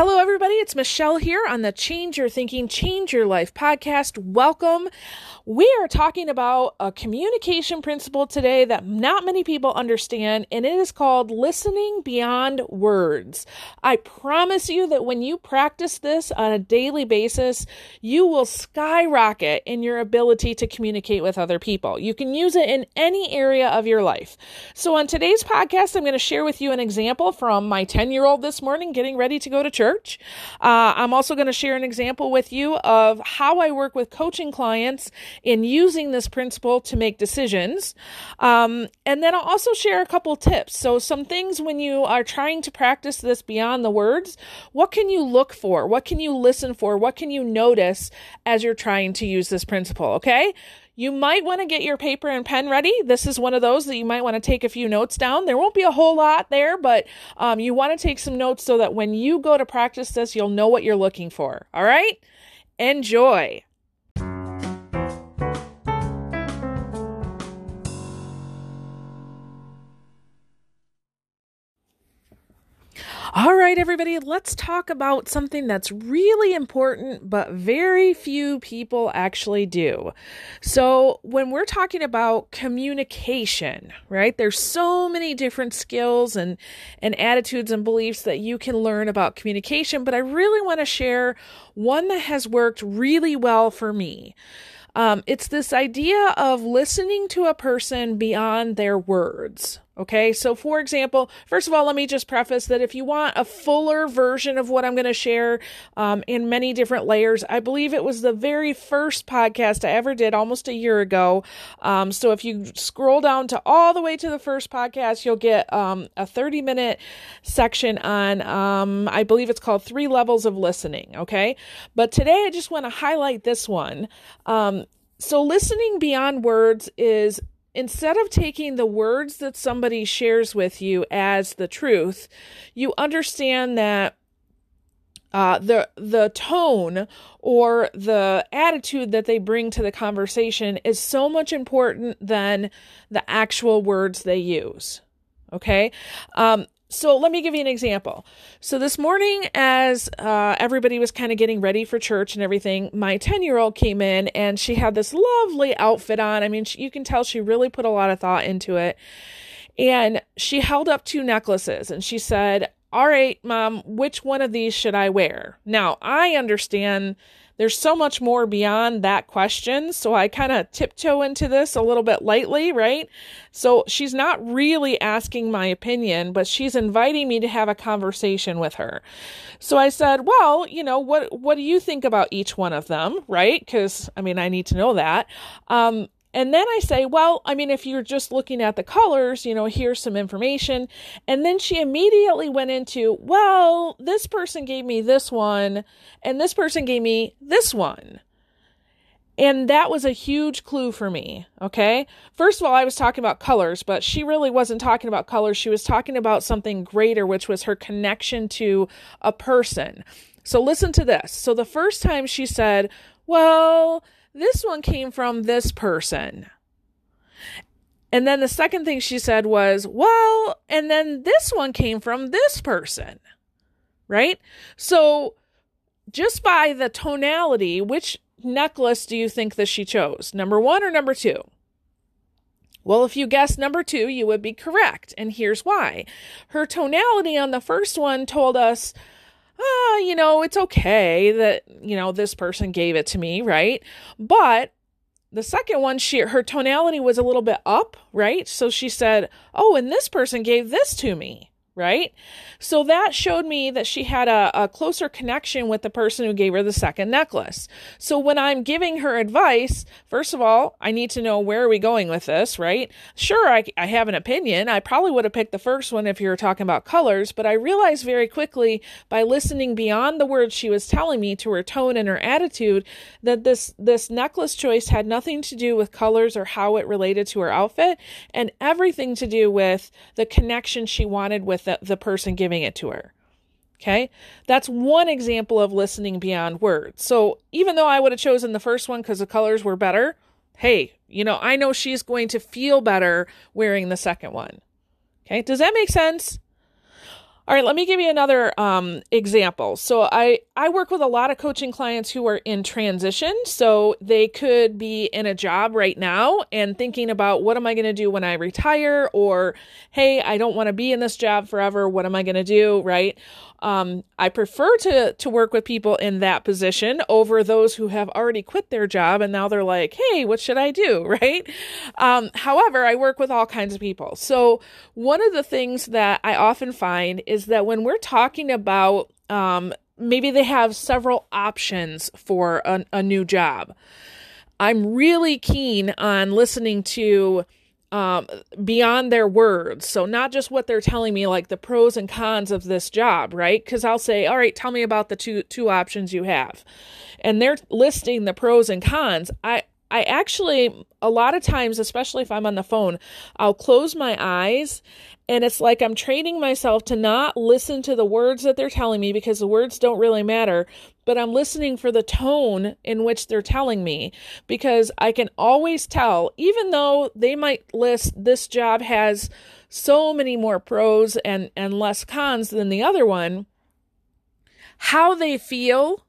Hello, everybody. It's Michelle here on the Change Your Thinking, Change Your Life podcast. Welcome. We are talking about a communication principle today that not many people understand, and it is called listening beyond words. I promise you that when you practice this on a daily basis, you will skyrocket in your ability to communicate with other people. You can use it in any area of your life. So, on today's podcast, I'm going to share with you an example from my 10 year old this morning getting ready to go to church. Uh, I'm also going to share an example with you of how I work with coaching clients in using this principle to make decisions. Um, and then I'll also share a couple tips. So, some things when you are trying to practice this beyond the words, what can you look for? What can you listen for? What can you notice as you're trying to use this principle? Okay. You might want to get your paper and pen ready. This is one of those that you might want to take a few notes down. There won't be a whole lot there, but um, you want to take some notes so that when you go to practice this, you'll know what you're looking for. All right? Enjoy. All right, everybody, let's talk about something that's really important, but very few people actually do. So, when we're talking about communication, right, there's so many different skills and, and attitudes and beliefs that you can learn about communication, but I really want to share one that has worked really well for me. Um, it's this idea of listening to a person beyond their words. Okay, so for example, first of all, let me just preface that if you want a fuller version of what I'm going to share um, in many different layers, I believe it was the very first podcast I ever did almost a year ago. Um, so if you scroll down to all the way to the first podcast, you'll get um, a 30 minute section on, um, I believe it's called Three Levels of Listening. Okay, but today I just want to highlight this one. Um, so listening beyond words is instead of taking the words that somebody shares with you as the truth, you understand that uh, the the tone or the attitude that they bring to the conversation is so much important than the actual words they use. Okay, um, so let me give you an example. So this morning, as uh, everybody was kind of getting ready for church and everything, my 10 year old came in and she had this lovely outfit on. I mean, she, you can tell she really put a lot of thought into it. And she held up two necklaces and she said, All right, mom, which one of these should I wear? Now, I understand there's so much more beyond that question. So I kind of tiptoe into this a little bit lightly, right? So she's not really asking my opinion, but she's inviting me to have a conversation with her. So I said, well, you know, what, what do you think about each one of them? Right? Cause I mean, I need to know that. Um, and then I say, well, I mean, if you're just looking at the colors, you know, here's some information. And then she immediately went into, well, this person gave me this one, and this person gave me this one. And that was a huge clue for me. Okay. First of all, I was talking about colors, but she really wasn't talking about colors. She was talking about something greater, which was her connection to a person. So listen to this. So the first time she said, well, this one came from this person. And then the second thing she said was, well, and then this one came from this person. Right? So just by the tonality, which necklace do you think that she chose? Number one or number two? Well, if you guessed number two, you would be correct. And here's why. Her tonality on the first one told us, ah, you know, it's okay that, you know, this person gave it to me, right? But the second one, she her tonality was a little bit up, right? So she said, "Oh, and this person gave this to me." Right? So that showed me that she had a, a, closer connection with the person who gave her the second necklace. So when I'm giving her advice, first of all, I need to know where are we going with this, right? Sure, I, I have an opinion. I probably would have picked the first one if you were talking about colors, but I realized very quickly by listening beyond the words she was telling me to her tone and her attitude that this this necklace choice had nothing to do with colors or how it related to her outfit and everything to do with the connection she wanted with the, the person giving it to her. Okay, that's one example of listening beyond words. So even though I would have chosen the first one because the colors were better, hey, you know, I know she's going to feel better wearing the second one. Okay, does that make sense? All right, let me give you another um, example. So I I work with a lot of coaching clients who are in transition. So they could be in a job right now and thinking about what am I going to do when I retire, or hey, I don't want to be in this job forever. What am I going to do? Right. Um, I prefer to to work with people in that position over those who have already quit their job and now they're like, "Hey, what should I do?" Right? Um, however, I work with all kinds of people. So one of the things that I often find is that when we're talking about um, maybe they have several options for a, a new job, I'm really keen on listening to um, beyond their words. So, not just what they're telling me, like the pros and cons of this job, right? Because I'll say, all right, tell me about the two two options you have, and they're listing the pros and cons. I I actually, a lot of times, especially if I'm on the phone, I'll close my eyes and it's like I'm training myself to not listen to the words that they're telling me because the words don't really matter, but I'm listening for the tone in which they're telling me because I can always tell, even though they might list this job has so many more pros and, and less cons than the other one, how they feel,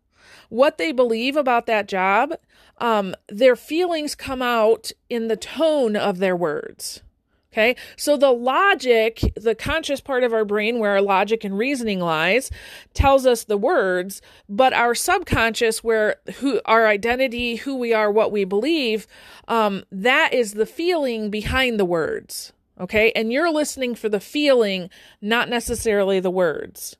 what they believe about that job um, their feelings come out in the tone of their words. Okay, so the logic, the conscious part of our brain where our logic and reasoning lies, tells us the words, but our subconscious, where who our identity, who we are, what we believe, um, that is the feeling behind the words. Okay, and you're listening for the feeling, not necessarily the words.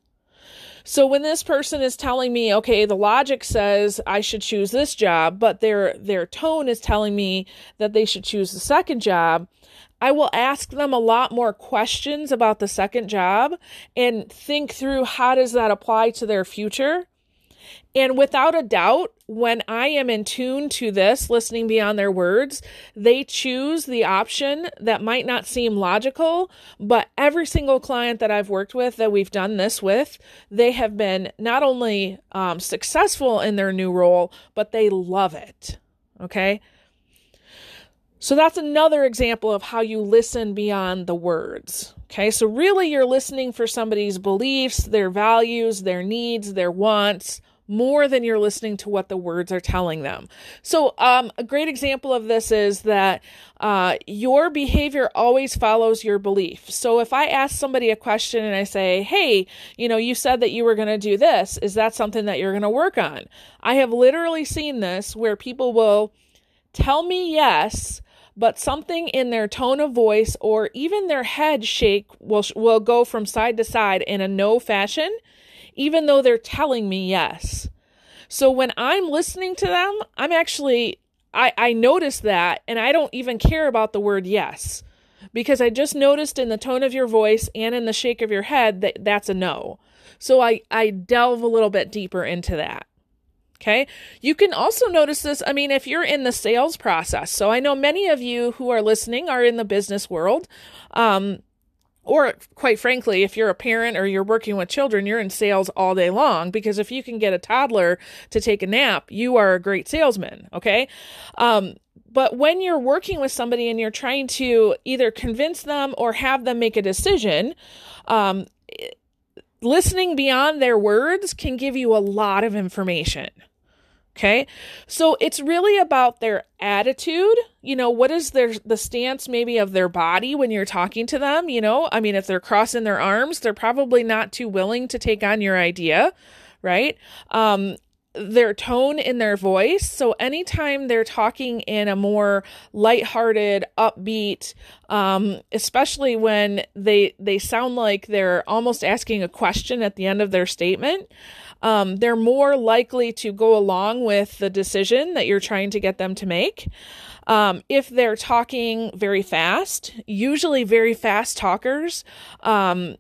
So when this person is telling me, okay, the logic says I should choose this job, but their their tone is telling me that they should choose the second job, I will ask them a lot more questions about the second job and think through how does that apply to their future and without a doubt, when I am in tune to this, listening beyond their words, they choose the option that might not seem logical, but every single client that I've worked with that we've done this with, they have been not only um, successful in their new role, but they love it. Okay. So that's another example of how you listen beyond the words. Okay, so really you're listening for somebody's beliefs, their values, their needs, their wants, more than you're listening to what the words are telling them. So, um, a great example of this is that uh, your behavior always follows your belief. So, if I ask somebody a question and I say, Hey, you know, you said that you were going to do this, is that something that you're going to work on? I have literally seen this where people will tell me yes but something in their tone of voice or even their head shake will will go from side to side in a no fashion even though they're telling me yes. So when I'm listening to them, I'm actually, I, I notice that and I don't even care about the word yes because I just noticed in the tone of your voice and in the shake of your head that that's a no. So I, I delve a little bit deeper into that. Okay. You can also notice this. I mean, if you're in the sales process, so I know many of you who are listening are in the business world. Um, or, quite frankly, if you're a parent or you're working with children, you're in sales all day long because if you can get a toddler to take a nap, you are a great salesman. Okay. Um, but when you're working with somebody and you're trying to either convince them or have them make a decision, um, listening beyond their words can give you a lot of information. Okay. So it's really about their attitude. You know, what is their the stance maybe of their body when you're talking to them, you know? I mean, if they're crossing their arms, they're probably not too willing to take on your idea, right? Um their tone in their voice. So anytime they're talking in a more lighthearted, upbeat, um, especially when they they sound like they're almost asking a question at the end of their statement, um, they're more likely to go along with the decision that you're trying to get them to make. Um, if they're talking very fast, usually very fast talkers, um,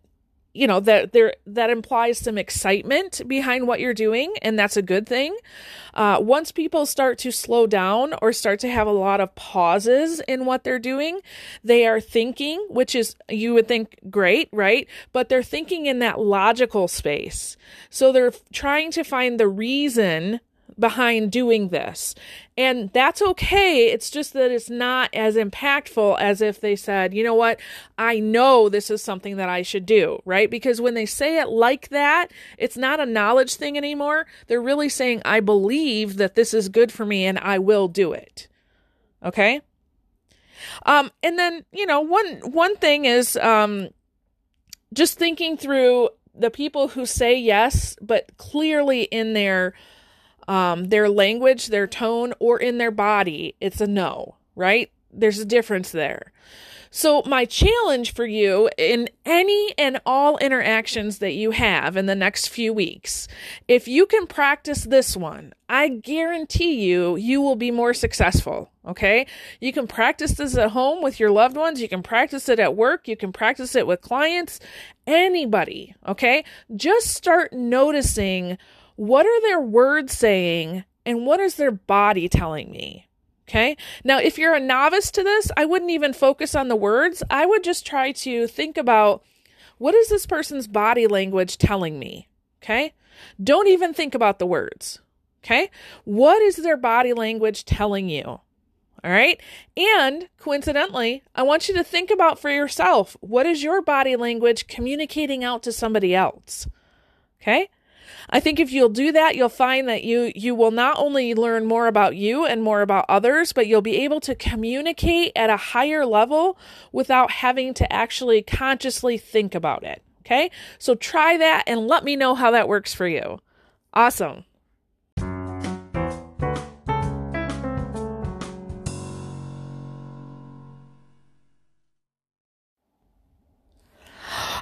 you know that there that implies some excitement behind what you're doing and that's a good thing. Uh, once people start to slow down or start to have a lot of pauses in what they're doing they are thinking which is you would think great right? But they're thinking in that logical space. So they're trying to find the reason behind doing this. And that's okay. It's just that it's not as impactful as if they said, you know what, I know this is something that I should do, right? Because when they say it like that, it's not a knowledge thing anymore. They're really saying, I believe that this is good for me and I will do it. Okay? Um, and then, you know, one one thing is um just thinking through the people who say yes, but clearly in their um, their language, their tone, or in their body, it's a no, right? There's a difference there. So, my challenge for you in any and all interactions that you have in the next few weeks, if you can practice this one, I guarantee you, you will be more successful. Okay. You can practice this at home with your loved ones. You can practice it at work. You can practice it with clients, anybody. Okay. Just start noticing what are their words saying and what is their body telling me? Okay. Now, if you're a novice to this, I wouldn't even focus on the words. I would just try to think about what is this person's body language telling me? Okay. Don't even think about the words. Okay. What is their body language telling you? All right. And coincidentally, I want you to think about for yourself what is your body language communicating out to somebody else? Okay. I think if you'll do that, you'll find that you you will not only learn more about you and more about others, but you'll be able to communicate at a higher level without having to actually consciously think about it. Okay? So try that and let me know how that works for you. Awesome.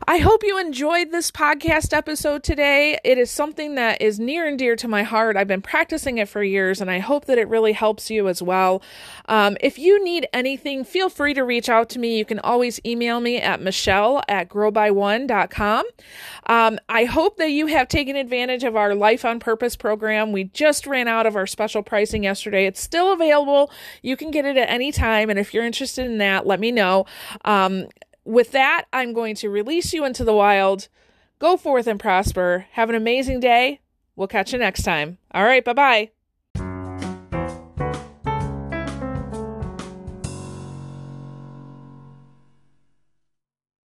I hope you enjoyed this podcast episode today. It is something that is near and dear to my heart. I've been practicing it for years, and I hope that it really helps you as well. Um, if you need anything, feel free to reach out to me. You can always email me at michelle at growby1.com. Um, I hope that you have taken advantage of our Life on Purpose program. We just ran out of our special pricing yesterday. It's still available. You can get it at any time. And if you're interested in that, let me know. Um, with that, I'm going to release you into the wild. Go forth and prosper. Have an amazing day. We'll catch you next time. All right, bye bye.